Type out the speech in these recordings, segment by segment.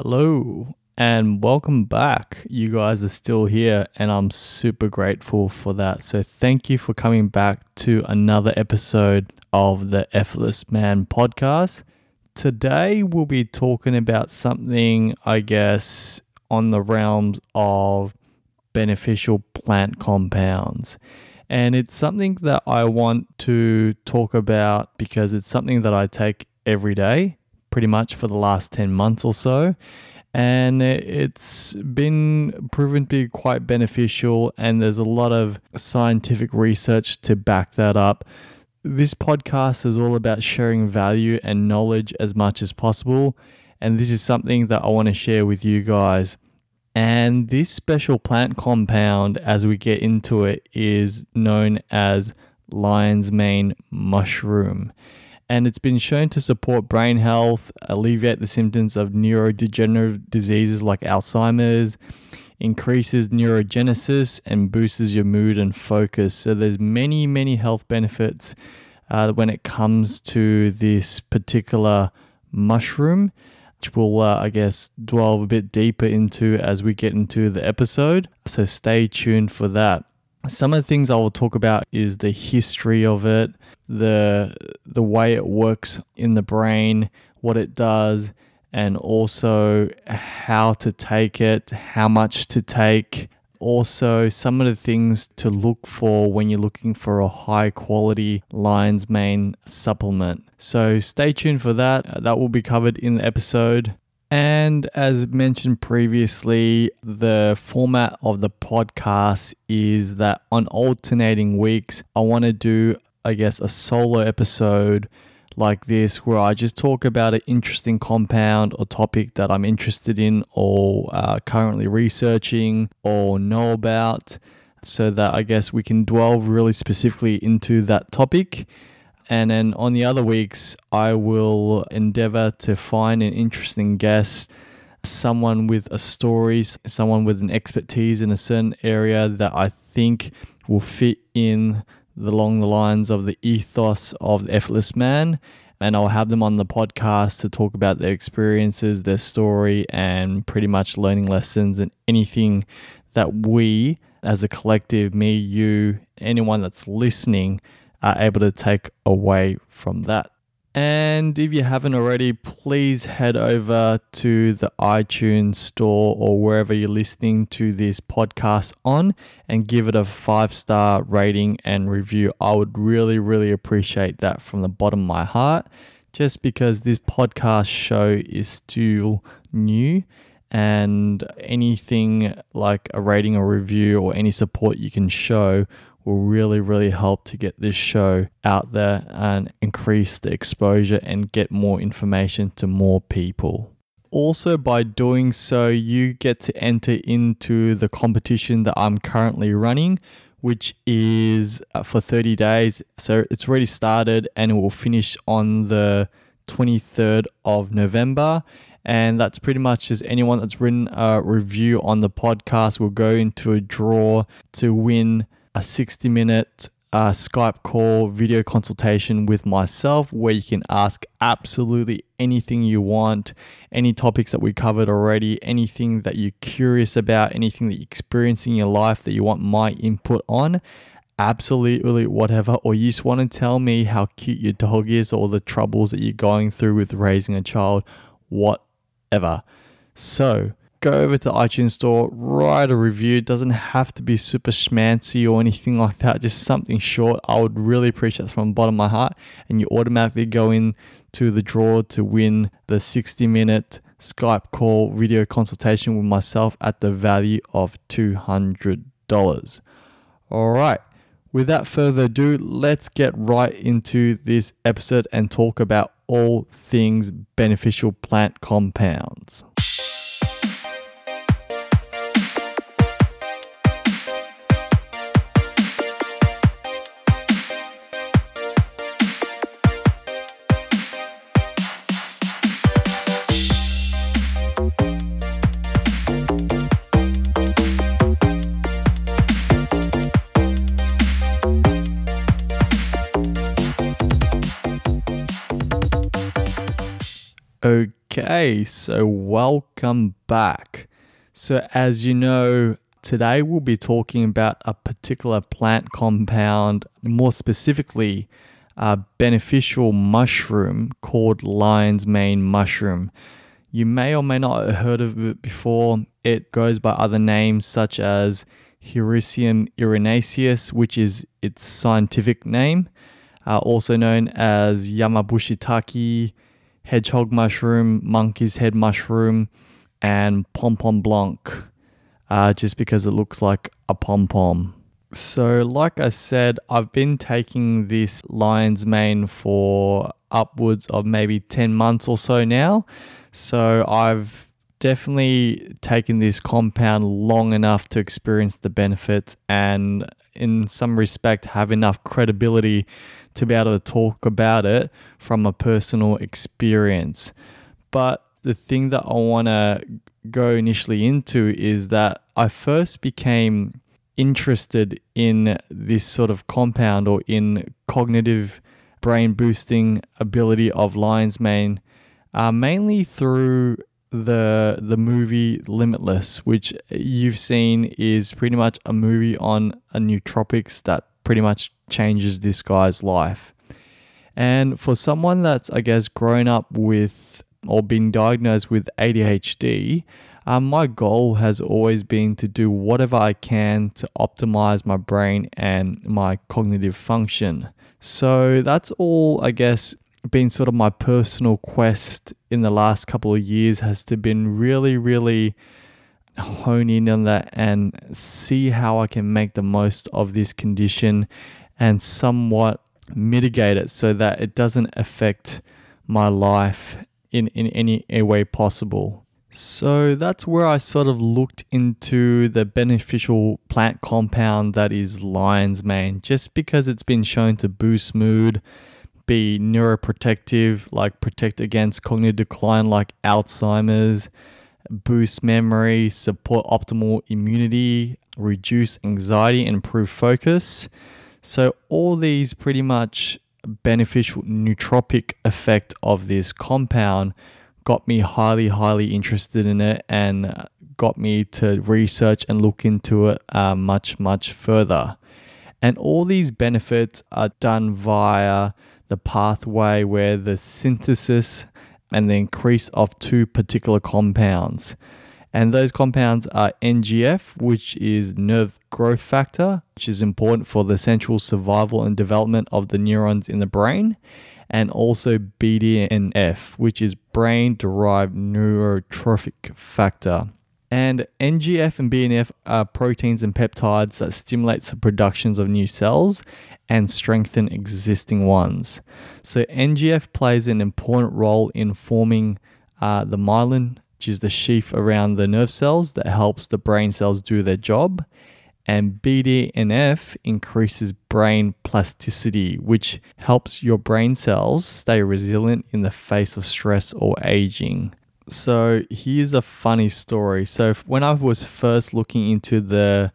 Hello and welcome back. You guys are still here, and I'm super grateful for that. So, thank you for coming back to another episode of the Effortless Man podcast. Today, we'll be talking about something, I guess, on the realms of beneficial plant compounds. And it's something that I want to talk about because it's something that I take every day, pretty much for the last 10 months or so. And it's been proven to be quite beneficial, and there's a lot of scientific research to back that up. This podcast is all about sharing value and knowledge as much as possible. And this is something that I want to share with you guys. And this special plant compound, as we get into it, is known as lion's mane mushroom. And it's been shown to support brain health, alleviate the symptoms of neurodegenerative diseases like Alzheimer's, increases neurogenesis, and boosts your mood and focus. So there's many, many health benefits uh, when it comes to this particular mushroom which we'll, uh, I guess, dwell a bit deeper into as we get into the episode. So stay tuned for that. Some of the things I will talk about is the history of it, the the way it works in the brain, what it does, and also how to take it, how much to take, also some of the things to look for when you're looking for a high quality lion's mane supplement. So stay tuned for that. That will be covered in the episode. And as mentioned previously, the format of the podcast is that on alternating weeks, I want to do, I guess, a solo episode like this where I just talk about an interesting compound or topic that I'm interested in or uh, currently researching or know about so that I guess we can dwell really specifically into that topic. And then on the other weeks, I will endeavor to find an interesting guest, someone with a story, someone with an expertise in a certain area that I think will fit in along the lines of the ethos of the effortless man. And I'll have them on the podcast to talk about their experiences, their story, and pretty much learning lessons and anything that we as a collective, me, you, anyone that's listening, are able to take away from that. And if you haven't already, please head over to the iTunes store or wherever you're listening to this podcast on and give it a five star rating and review. I would really, really appreciate that from the bottom of my heart, just because this podcast show is still new and anything like a rating or review or any support you can show will really, really help to get this show out there and increase the exposure and get more information to more people. Also, by doing so, you get to enter into the competition that I'm currently running, which is uh, for 30 days. So it's already started and it will finish on the 23rd of November. And that's pretty much as anyone that's written a review on the podcast will go into a draw to win a 60 minute uh, Skype call video consultation with myself where you can ask absolutely anything you want, any topics that we covered already, anything that you're curious about, anything that you're experiencing in your life that you want my input on. Absolutely, whatever, or you just want to tell me how cute your dog is or the troubles that you're going through with raising a child, whatever. So, go over to the iTunes store, write a review. It doesn't have to be super schmancy or anything like that, just something short. I would really appreciate it from the bottom of my heart. And you automatically go in to the draw to win the 60 minute Skype call video consultation with myself at the value of $200. All right. Without further ado, let's get right into this episode and talk about all things beneficial plant compounds. Okay, so welcome back. So, as you know, today we'll be talking about a particular plant compound, more specifically, a beneficial mushroom called lion's mane mushroom. You may or may not have heard of it before. It goes by other names such as Hericium erinaceus, which is its scientific name, uh, also known as Yamabushitake, hedgehog mushroom, monkey's head mushroom, and pom pom blanc, uh, just because it looks like a pom pom. So, like I said, I've been taking this lion's mane for upwards of maybe 10 months or so now. So, I've definitely taken this compound long enough to experience the benefits and in some respect have enough credibility to be able to talk about it from a personal experience. But the thing that I want to go initially into is that I first became interested in this sort of compound or in cognitive brain boosting ability of lion's mane uh, mainly through the the movie Limitless, which you've seen is pretty much a movie on a nootropics that pretty much changes this guy's life. And for someone that's I guess grown up with or been diagnosed with ADHD, um, my goal has always been to do whatever I can to optimize my brain and my cognitive function. So that's all, I guess, been sort of my personal quest in the last couple of years has to been really, really hone in on that and see how I can make the most of this condition and somewhat mitigate it so that it doesn't affect my life in, in any way possible. So that's where I sort of looked into the beneficial plant compound that is lion's mane, just because it's been shown to boost mood be neuroprotective, like protect against cognitive decline, like Alzheimer's, boost memory, support optimal immunity, reduce anxiety, and improve focus. So, all these pretty much beneficial nootropic effect of this compound got me highly, highly interested in it and got me to research and look into it uh, much, much further. And all these benefits are done via the pathway where the synthesis and the increase of two particular compounds. And those compounds are NGF, which is nerve growth factor, which is important for the central survival and development of the neurons in the brain, and also BDNF, which is brain derived neurotrophic factor. And NGF and BDNF are proteins and peptides that stimulate the productions of new cells and strengthen existing ones. So, NGF plays an important role in forming uh, the myelin, which is the sheath around the nerve cells that helps the brain cells do their job. And BDNF increases brain plasticity, which helps your brain cells stay resilient in the face of stress or aging. So, here's a funny story. So, when I was first looking into the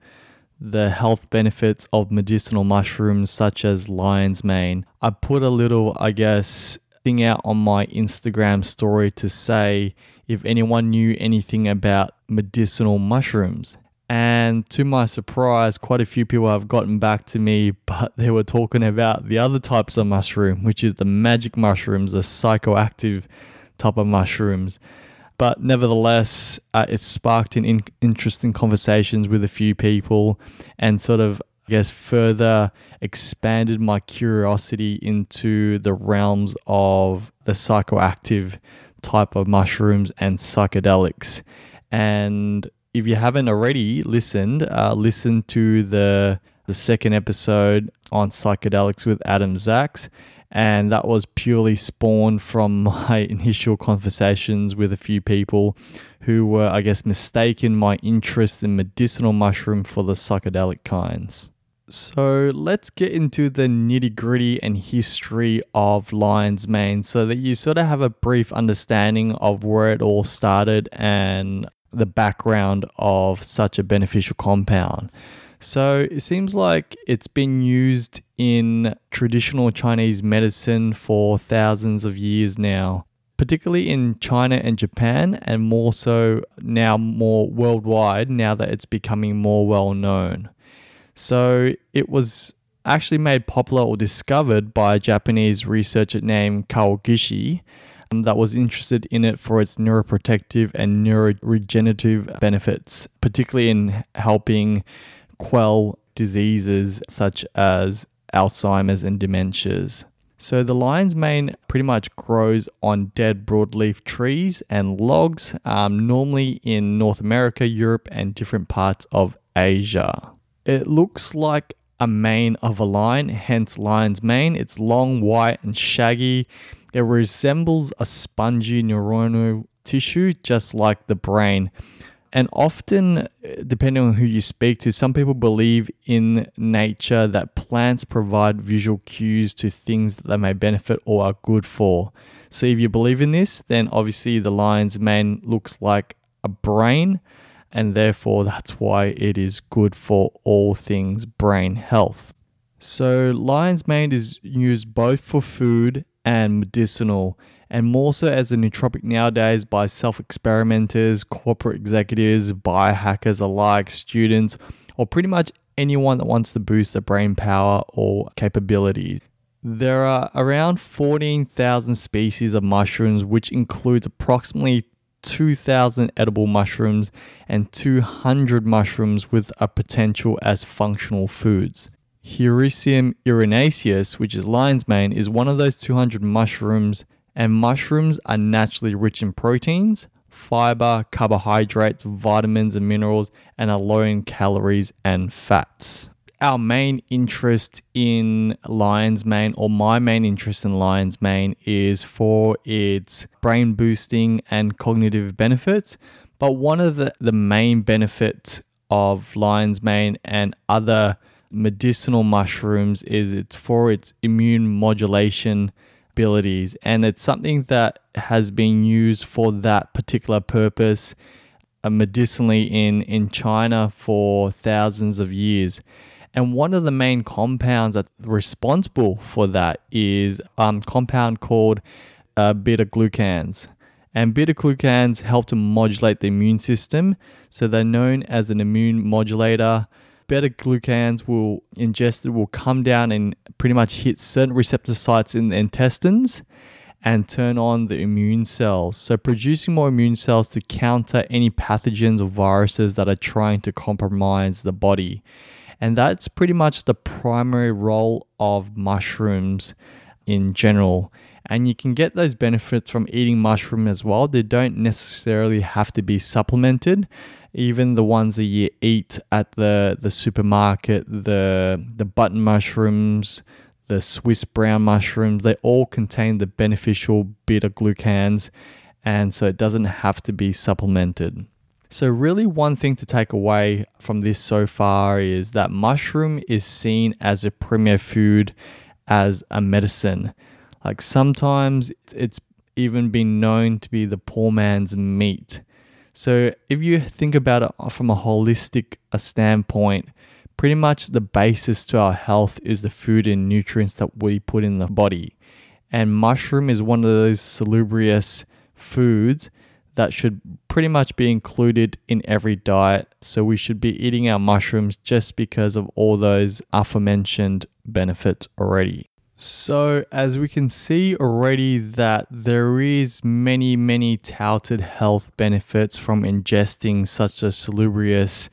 the health benefits of medicinal mushrooms such as lion's mane. I put a little, I guess, thing out on my Instagram story to say if anyone knew anything about medicinal mushrooms. And to my surprise, quite a few people have gotten back to me, but they were talking about the other types of mushroom, which is the magic mushrooms, the psychoactive type of mushrooms. But nevertheless, uh, it sparked in, in interesting conversations with a few people and sort of, I guess, further expanded my curiosity into the realms of the psychoactive type of mushrooms and psychedelics. And if you haven't already listened, uh, listen to the the second episode on psychedelics with Adam Zaks and that was purely spawned from my initial conversations with a few people who were, I guess, mistaken my interest in medicinal mushroom for the psychedelic kinds. So let's get into the nitty gritty and history of lion's mane so that you sort of have a brief understanding of where it all started and the background of such a beneficial compound. So it seems like it's been used in traditional Chinese medicine for thousands of years now, particularly in China and Japan, and more so now more worldwide now that it's becoming more well known. So it was actually made popular or discovered by a Japanese researcher named Kawagishi um, that was interested in it for its neuroprotective and neuroregenerative benefits, particularly in helping quell diseases such as Alzheimer's and dementias. So the lion's mane pretty much grows on dead broadleaf trees and logs, um, normally in North America, Europe, and different parts of Asia. It looks like a mane of a lion, hence lion's mane. It's long, white, and shaggy. It resembles a spongy neuronal tissue, just like the brain. And often, uh, depending on who you speak to, some people believe in nature that plants provide visual cues to things that they may benefit or are good for. So, if you believe in this, then obviously the lion's mane looks like a brain, and therefore that's why it is good for all things brain health. So, lion's mane is used both for food and medicinal and more so as a nootropic nowadays by self experimenters, corporate executives, biohackers alike, students, or pretty much anyone that wants to boost their brain power or capabilities. There are around 14,000 species of mushrooms, which includes approximately 2,000 edible mushrooms and 200 mushrooms with a potential as functional foods. Hericium erinaceus, which is lion's mane, is one of those 200 mushrooms and mushrooms are naturally rich in proteins, fiber, carbohydrates, vitamins, and minerals, and are low in calories and fats. Our main interest in lion's mane, or my main interest in lion's mane, is for its brain boosting and cognitive benefits. But one of the, the main benefits of lion's mane and other medicinal mushrooms is it's for its immune modulation abilities, and it's something that has been used for that particular purpose uh, medicinally in, in China for thousands of years. And one of the main compounds that's responsible for that is a um, compound called uh, beta glucans. And beta glucans help to modulate the immune system. So they're known as an immune modulator beta glucans will ingested will come down and pretty much hit certain receptor sites in the intestines and turn on the immune cells. So producing more immune cells to counter any pathogens or viruses that are trying to compromise the body. And that's pretty much the primary role of mushrooms in general. And you can get those benefits from eating mushroom as well. They don't necessarily have to be supplemented even the ones that you eat at the, the supermarket, the the button mushrooms, the Swiss brown mushrooms, they all contain the beneficial beta glucans, and so it doesn't have to be supplemented. So, really, one thing to take away from this so far is that mushroom is seen as a premier food, as a medicine. Like sometimes it's even been known to be the poor man's meat. So if you think about it from a holistic standpoint, pretty much the basis to our health is the food and nutrients that we put in the body. And mushroom is one of those salubrious foods that should pretty much be included in every diet. So we should be eating our mushrooms just because of all those aforementioned benefits already. So, as we can see already, that there is many, many touted health benefits from ingesting such a salubrious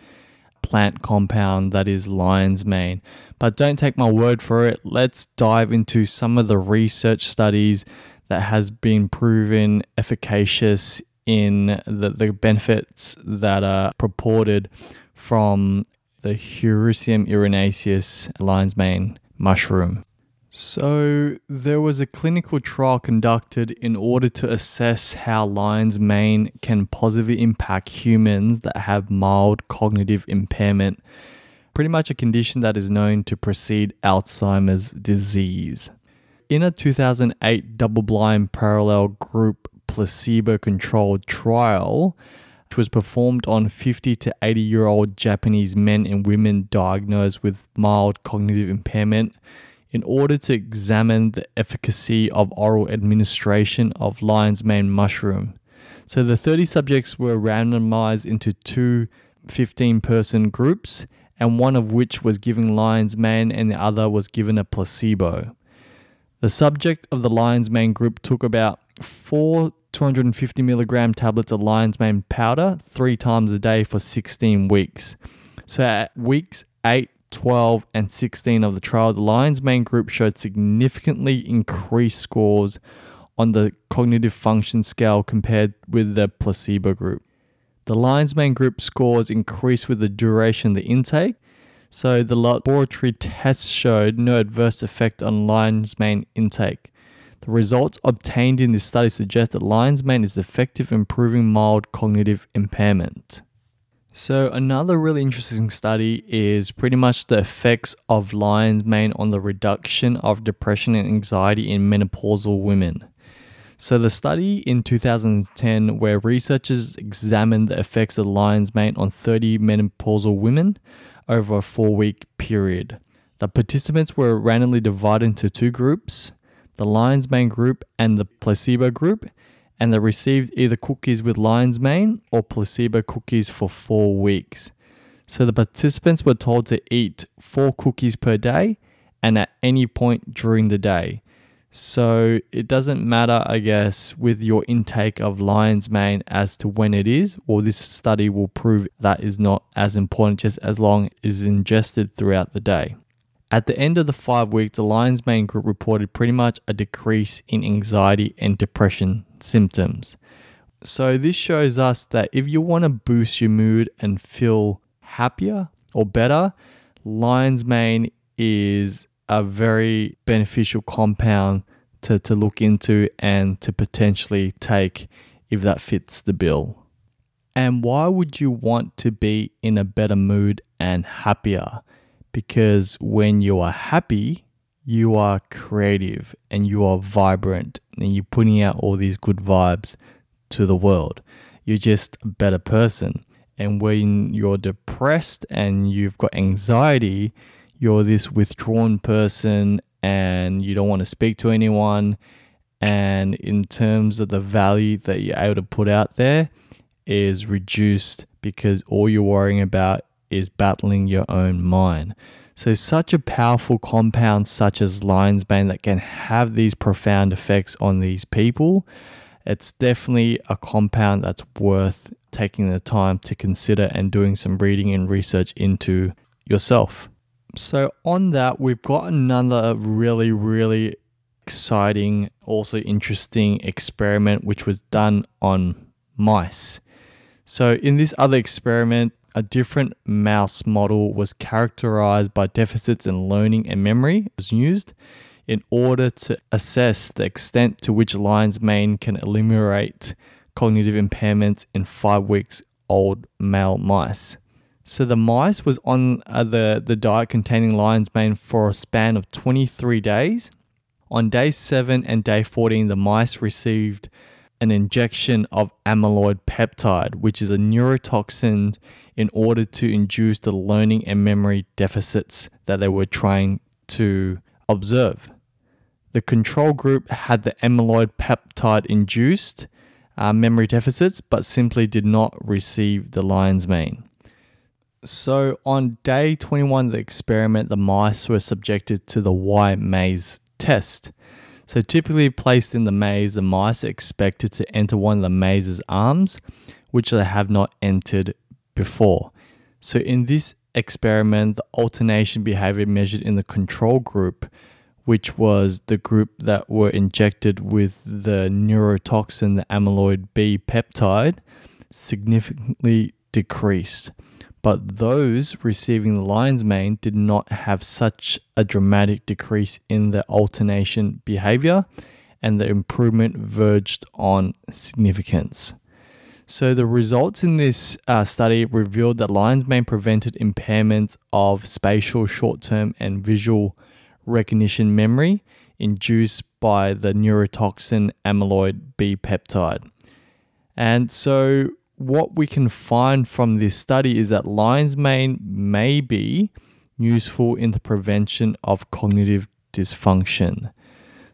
plant compound that is lion's mane. But don't take my word for it. Let's dive into some of the research studies that has been proven efficacious in the, the benefits that are purported from the Hericium erinaceus lion's mane mushroom. So, there was a clinical trial conducted in order to assess how lion's mane can positively impact humans that have mild cognitive impairment, pretty much a condition that is known to precede Alzheimer's disease. In a 2008 double blind parallel group placebo controlled trial, which was performed on 50 to 80 year old Japanese men and women diagnosed with mild cognitive impairment, in order to examine the efficacy of oral administration of lion's mane mushroom. So the 30 subjects were randomized into two 15 person groups, and one of which was given lion's mane and the other was given a placebo. The subject of the lion's mane group took about four 250 milligram tablets of lion's mane powder three times a day for 16 weeks. So at weeks 8, 12, and 16 of the trial, the lion's mane group showed significantly increased scores on the cognitive function scale compared with the placebo group. The lion's mane group scores increased with the duration of the intake. So the laboratory tests showed no adverse effect on lion's mane intake. The results obtained in this study suggest that lion's mane is effective in improving mild cognitive impairment. So, another really interesting study is pretty much the effects of lion's mane on the reduction of depression and anxiety in menopausal women. So, the study in 2010, where researchers examined the effects of lion's mane on 30 menopausal women over a four week period. The participants were randomly divided into two groups the lion's mane group and the placebo group, and they received either cookies with lion's mane or placebo cookies for four weeks. So the participants were told to eat four cookies per day and at any point during the day. So it doesn't matter, I guess, with your intake of lion's mane as to when it is, or this study will prove that is not as important just as long as ingested throughout the day. At the end of the five weeks, the lion's mane group reported pretty much a decrease in anxiety and depression symptoms. So, this shows us that if you want to boost your mood and feel happier or better, lion's mane is a very beneficial compound to, to look into and to potentially take if that fits the bill. And why would you want to be in a better mood and happier? because when you are happy, you are creative and you are vibrant and you're putting out all these good vibes to the world. You're just a better person. And when you're depressed and you've got anxiety, you're this withdrawn person and you don't want to speak to anyone. And in terms of the value that you're able to put out there, is reduced because all you're worrying about is battling your own mind. So, such a powerful compound, such as lion's mane, that can have these profound effects on these people, it's definitely a compound that's worth taking the time to consider and doing some reading and research into yourself. So, on that, we've got another really, really exciting, also interesting experiment which was done on mice. So, in this other experiment, a different mouse model was characterized by deficits in learning and memory was used in order to assess the extent to which lion's mane can eliminate cognitive impairments in 5 weeks old male mice. So the mice was on uh, the, the diet containing lion's mane for a span of 23 days. On day 7 and day 14 the mice received an injection of amyloid peptide, which is a neurotoxin in order to induce the learning and memory deficits that they were trying to observe. The control group had the amyloid peptide induced uh, memory deficits, but simply did not receive the lion's mane. So, on day 21 of the experiment, the mice were subjected to the Y maze test. So, typically placed in the maze, the mice are expected to enter one of the maze's arms, which they have not entered before. So, in this experiment, the alternation behavior measured in the control group, which was the group that were injected with the neurotoxin, the amyloid B peptide, significantly decreased but those receiving the lion's mane did not have such a dramatic decrease in their alternation behavior, and the improvement verged on significance. So, the results in this uh, study revealed that lion's mane prevented impairments of spatial, short term, and visual recognition memory induced by the neurotoxin amyloid B peptide. And so, what we can find from this study is that lion's mane may be useful in the prevention of cognitive dysfunction.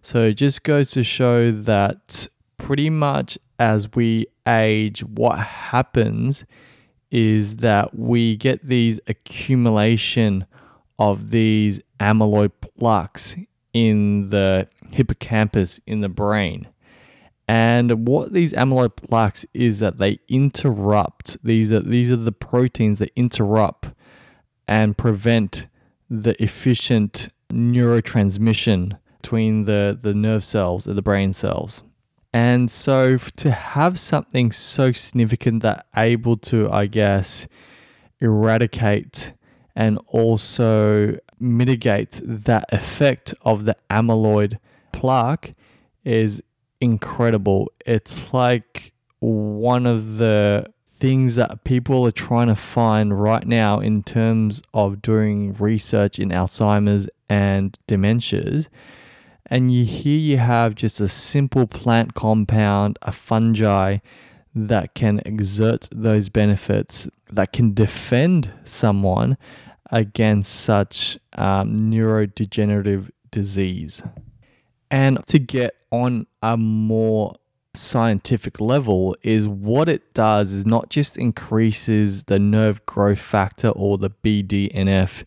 So it just goes to show that pretty much as we age, what happens is that we get these accumulation of these amyloid plaques in the hippocampus in the brain. And what these amyloid plaques is that they interrupt these are these are the proteins that interrupt and prevent the efficient neurotransmission between the, the nerve cells and the brain cells. And so to have something so significant that able to, I guess, eradicate and also mitigate that effect of the amyloid plaque is incredible. It's like one of the things that people are trying to find right now in terms of doing research in Alzheimer's and dementias and you here you have just a simple plant compound, a fungi that can exert those benefits, that can defend someone against such um, neurodegenerative disease. And to get on a more scientific level is what it does is not just increases the nerve growth factor or the BDNF,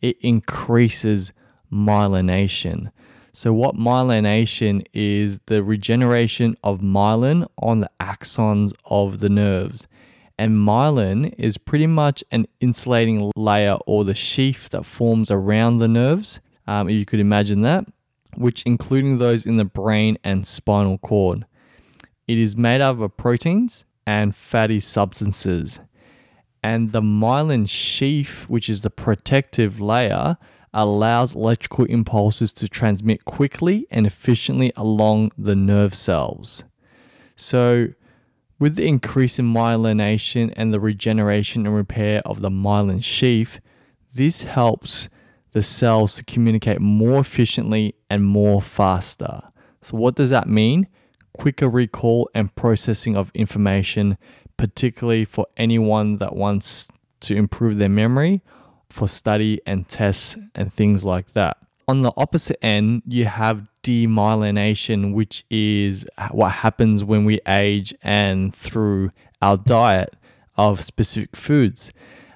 it increases myelination. So, what myelination is the regeneration of myelin on the axons of the nerves. And myelin is pretty much an insulating layer or the sheath that forms around the nerves, um, you could imagine that, which including those in the brain and spinal cord. It is made up of proteins and fatty substances. And the myelin sheath, which is the protective layer, allows electrical impulses to transmit quickly and efficiently along the nerve cells. So, with the increase in myelination and the regeneration and repair of the myelin sheath, this helps the cells to communicate more efficiently and more faster. So, what does that mean? Quicker recall and processing of information, particularly for anyone that wants to improve their memory for study and tests and things like that. On the opposite end, you have demyelination, which is what happens when we age and through our diet of specific foods.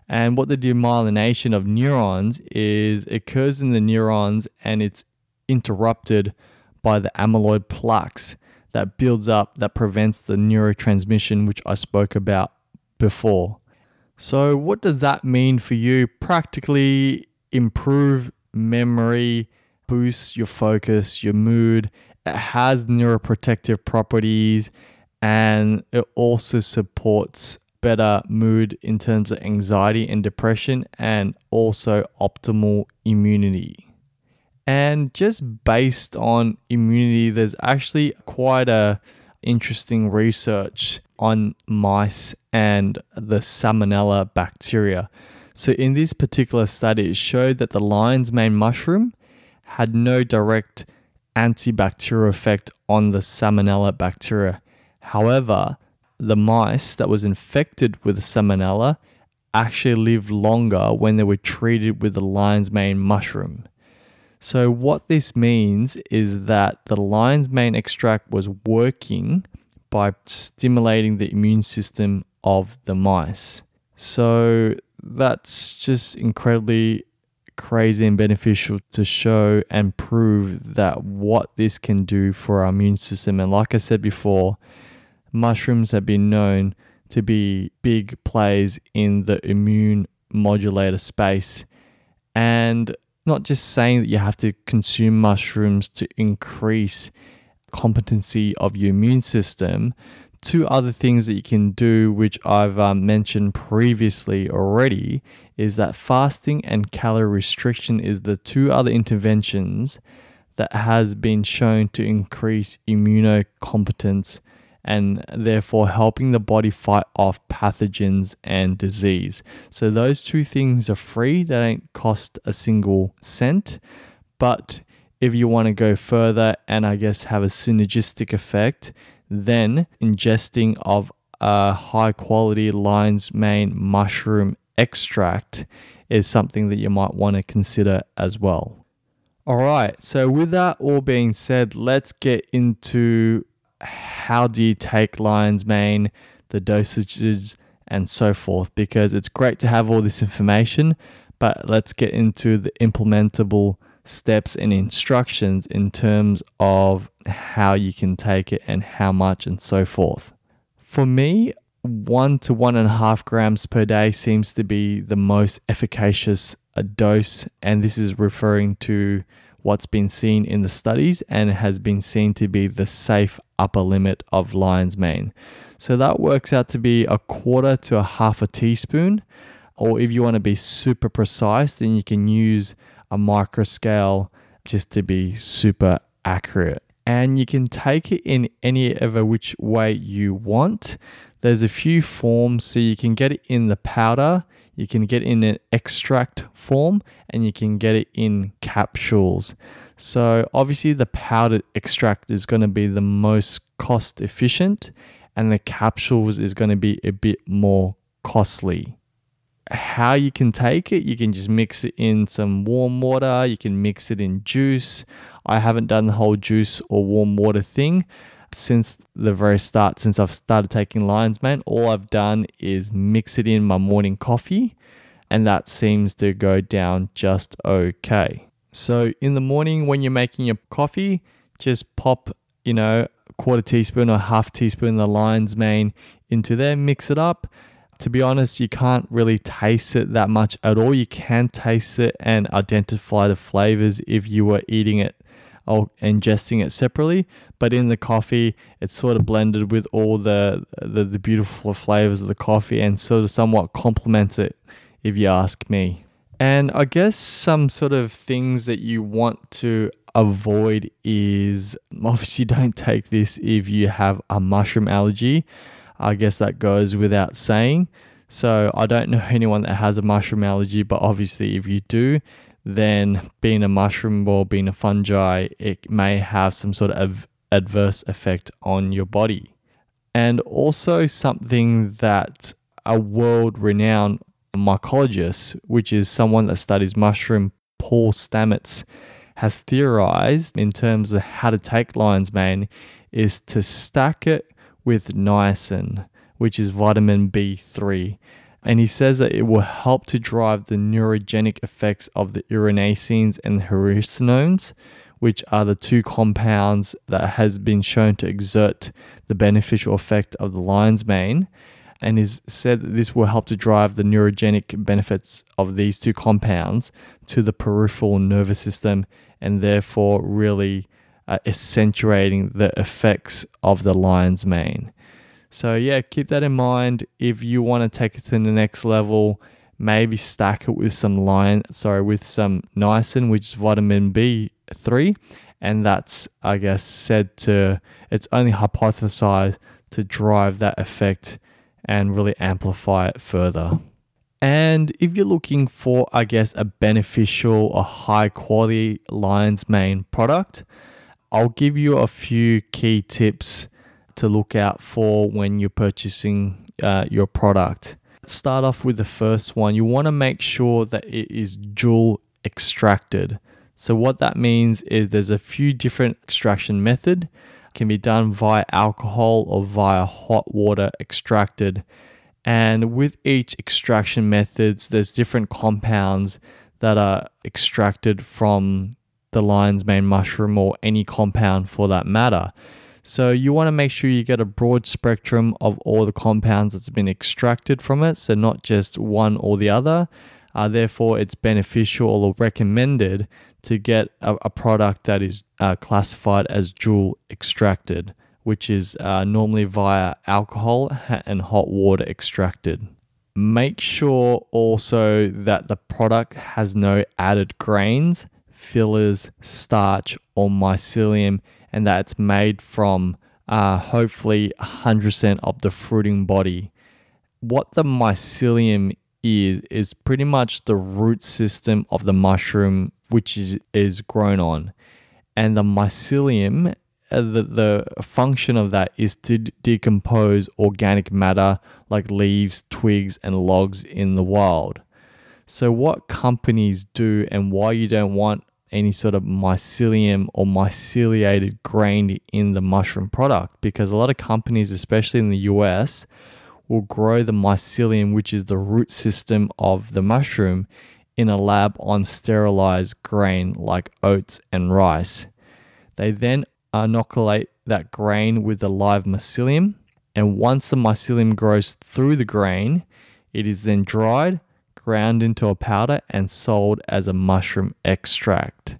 And what the demyelination of neurons is occurs in the neurons and it's interrupted by the amyloid plaques that builds up that prevents the neurotransmission which I spoke about before. So, what does that mean for you? Practically improve memory, boost your focus, your mood. It has neuroprotective properties and it also supports better mood in terms of anxiety and depression and also optimal immunity. And just based on immunity, there's actually quite a interesting research on mice and the Salmonella bacteria. So, in this particular study, it showed that the lion's mane mushroom had no direct antibacterial effect on the Salmonella bacteria. However, the mice that was infected with Salmonella actually lived longer when they were treated with the lion's mane mushroom. So, what this means is that the lion's mane extract was working by stimulating the immune system of the mice. So that's just incredibly crazy and beneficial to show and prove that what this can do for our immune system. And like I said before, mushrooms have been known to be big plays in the immune modulator space. And not just saying that you have to consume mushrooms to increase competency of your immune system. Two other things that you can do, which I've um, mentioned previously already, is that fasting and calorie restriction is the two other interventions that has been shown to increase immunocompetence and therefore helping the body fight off pathogens and disease. So those two things are free, they don't cost a single cent, but if you want to go further and I guess have a synergistic effect, then ingesting of a high quality lion's mane mushroom extract is something that you might want to consider as well. All right. So, with that all being said, let's get into how do you take lion's mane, the dosages, and so forth, because it's great to have all this information, but let's get into the implementable steps and instructions in terms of how you can take it and how much and so forth. For me, one to one and a half grams per day seems to be the most efficacious a dose, and this is referring to what's been seen in the studies and has been seen to be the safe upper limit of lion's mane. So that works out to be a quarter to a half a teaspoon, or if you want to be super precise, then you can use a micro scale just to be super accurate. And you can take it in any a which way you want. There's a few forms, so you can get it in the powder, you can get in an extract form, and you can get it in capsules. So, obviously, the powdered extract is going to be the most cost efficient, and the capsules is going to be a bit more costly. How you can take it, you can just mix it in some warm water, you can mix it in juice. I haven't done the whole juice or warm water thing since the very start, since I've started taking Lion's Mane, all I've done is mix it in my morning coffee, and that seems to go down just okay. So in the morning when you're making your coffee, just pop, you know, a quarter teaspoon or half teaspoon of the Lion's Mane into there, mix it up. To be honest, you can't really taste it that much at all. You can taste it and identify the flavors if you were eating it or ingesting it separately. But in the coffee, it's sort of blended with all the, the, the beautiful flavors of the coffee and sort of somewhat complements it, if you ask me. And I guess some sort of things that you want to avoid is obviously don't take this if you have a mushroom allergy. I guess that goes without saying. So I don't know anyone that has a mushroom allergy, but obviously if you do, then being a mushroom or being a fungi, it may have some sort of adverse effect on your body. And also something that a world renowned mycologist, which is someone that studies mushroom, Paul Stamets, has theorized in terms of how to take lion's mane is to stack it with niacin, which is vitamin B3 and he says that it will help to drive the neurogenic effects of the erinacines and hericenones, which are the two compounds that has been shown to exert the beneficial effect of the lion's mane and is said that this will help to drive the neurogenic benefits of these two compounds to the peripheral nervous system and therefore really uh, accentuating the effects of the lion's mane. So yeah, keep that in mind. If you want to take it to the next level, maybe stack it with some lion, sorry, with some niacin, which is vitamin B3, and that's I guess said to it's only hypothesized to drive that effect and really amplify it further. And if you're looking for, I guess, a beneficial or high quality lion's mane product, I'll give you a few key tips to look out for when you're purchasing uh, your product. Let's start off with the first one. You want to make sure that it is dual extracted. So what that means is there's a few different extraction method it can be done via alcohol or via hot water extracted. And with each extraction methods, there's different compounds that are extracted from the lion's mane mushroom or any compound for that matter. So you want to make sure you get a broad spectrum of all the compounds that's been extracted from it, so not just one or the other. Uh, therefore, it's beneficial or recommended to get a, a product that is uh, classified as dual extracted, which is uh, normally via alcohol and hot water extracted. Make sure also that the product has no added grains, fillers, starch, or mycelium and that it's made from uh, hopefully 100% of the fruiting body. What the mycelium is, is pretty much the root system of the mushroom which is, is grown on. And the mycelium, uh, the, the function of that is to d- decompose organic matter like leaves, twigs, and logs in the wild. So, what companies do and why you don't want any sort of mycelium or myceliated grain in the mushroom product because a lot of companies, especially in the US, will grow the mycelium, which is the root system of the mushroom, in a lab on sterilized grain like oats and rice. They then inoculate that grain with the live mycelium, and once the mycelium grows through the grain, it is then dried, ground into a powder, and sold as a mushroom extract.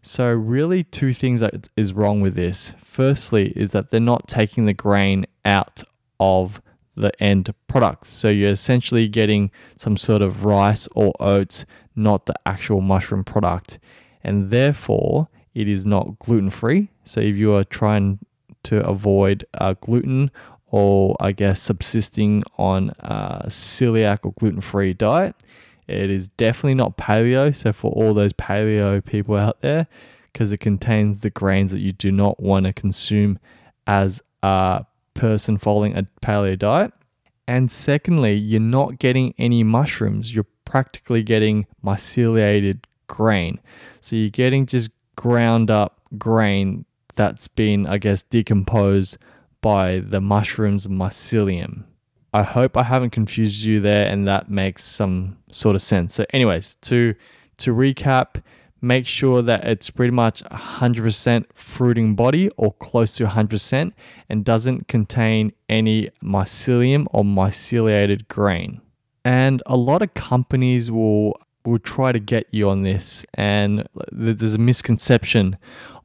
So, really, two things that is wrong with this. Firstly, is that they're not taking the grain out of the end product. So you're essentially getting some sort of rice or oats, not the actual mushroom product. And therefore, it is not gluten free. So if you are trying to avoid uh, gluten or I guess subsisting on a celiac or gluten free diet, it is definitely not paleo. So for all those paleo people out there, because it contains the grains that you do not want to consume as a person following a paleo diet. And secondly, you're not getting any mushrooms. You're practically getting myceliated grain. So you're getting just ground up grain that's been, I guess, decomposed by the mushrooms mycelium. I hope I haven't confused you there and that makes some sort of sense. So, anyways, to to recap, make sure that it's pretty much 100% fruiting body or close to 100% and doesn't contain any mycelium or myceliated grain. And a lot of companies will will try to get you on this and there's a misconception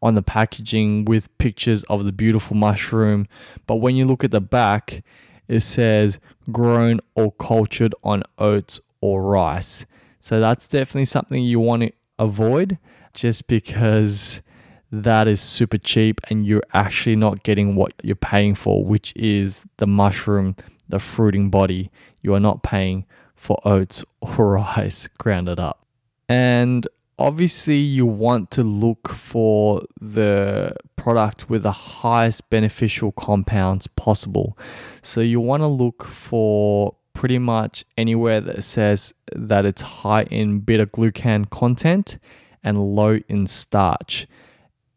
on the packaging with pictures of the beautiful mushroom, but when you look at the back, it says grown or cultured on oats or rice. So that's definitely something you want to avoid just because that is super cheap and you're actually not getting what you're paying for, which is the mushroom, the fruiting body. You are not paying for oats or rice grounded up. And obviously, you want to look for the product with the highest beneficial compounds possible. So, you want to look for pretty much anywhere that says that it's high in beta glucan content and low in starch.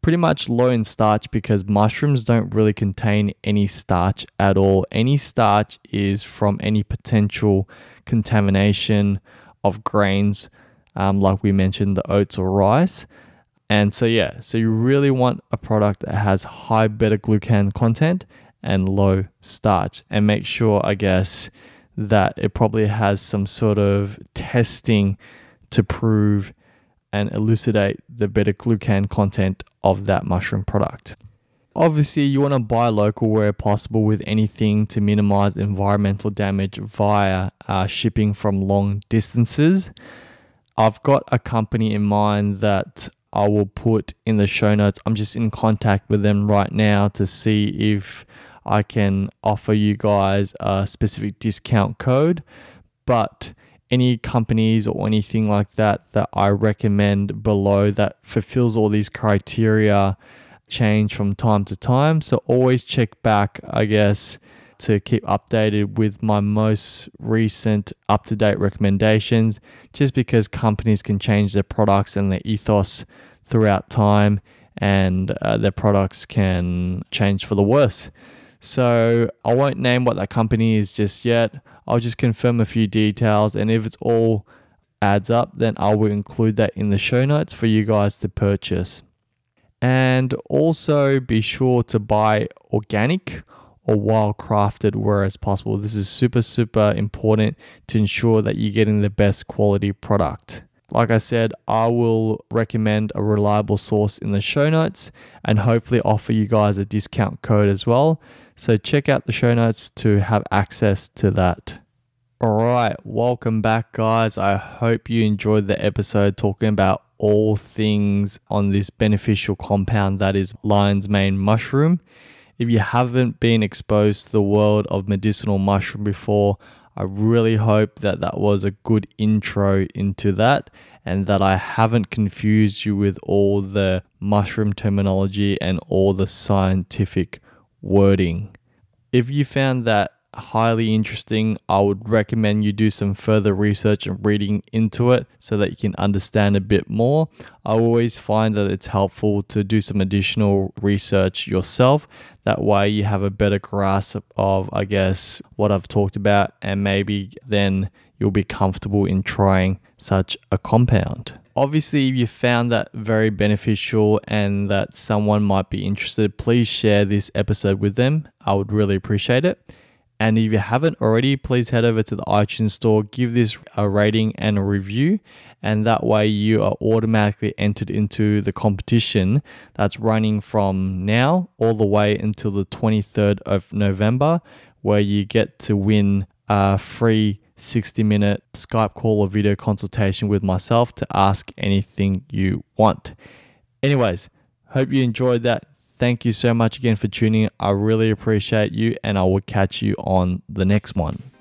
Pretty much low in starch because mushrooms don't really contain any starch at all. Any starch is from any potential contamination of grains, um, like we mentioned, the oats or rice. And so, yeah, so you really want a product that has high beta glucan content and low starch. And make sure, I guess, that it probably has some sort of testing to prove and elucidate the beta glucan content of that mushroom product. Obviously, you want to buy local where possible with anything to minimize environmental damage via uh, shipping from long distances. I've got a company in mind that I will put in the show notes. I'm just in contact with them right now to see if I can offer you guys a specific discount code. But any companies or anything like that that I recommend below that fulfills all these criteria change from time to time. So always check back, I guess, to keep updated with my most recent up to date recommendations, just because companies can change their products and their ethos throughout time and uh, their products can change for the worse. So I won't name what that company is just yet. I'll just confirm a few details, and if it's all adds up, then I will include that in the show notes for you guys to purchase. And also be sure to buy organic or well crafted where as possible. This is super, super important to ensure that you're getting the best quality product. Like I said, I will recommend a reliable source in the show notes and hopefully offer you guys a discount code as well. So check out the show notes to have access to that. All right, welcome back, guys. I hope you enjoyed the episode talking about all things on this beneficial compound that is lion's mane mushroom. If you haven't been exposed to the world of medicinal mushroom before, I really hope that that was a good intro into that and that I haven't confused you with all the mushroom terminology and all the scientific wording. If you found that highly interesting. I would recommend you do some further research and reading into it so that you can understand a bit more. I always find that it's helpful to do some additional research yourself. That way, you have a better grasp of, I guess, what I've talked about, and maybe then you'll be comfortable in trying such a compound. Obviously, if you found that very beneficial and that someone might be interested, please share this episode with them. I would really appreciate it. And if you haven't already, please head over to the iTunes store, give this a rating and a review, and that way you are automatically entered into the competition that's running from now all the way until the 23rd of November, where you get to win a free 60 minute Skype call or video consultation with myself to ask anything you want. Anyways, hope you enjoyed that. Thank you so much again for tuning in. I really appreciate you, and I will catch you on the next one.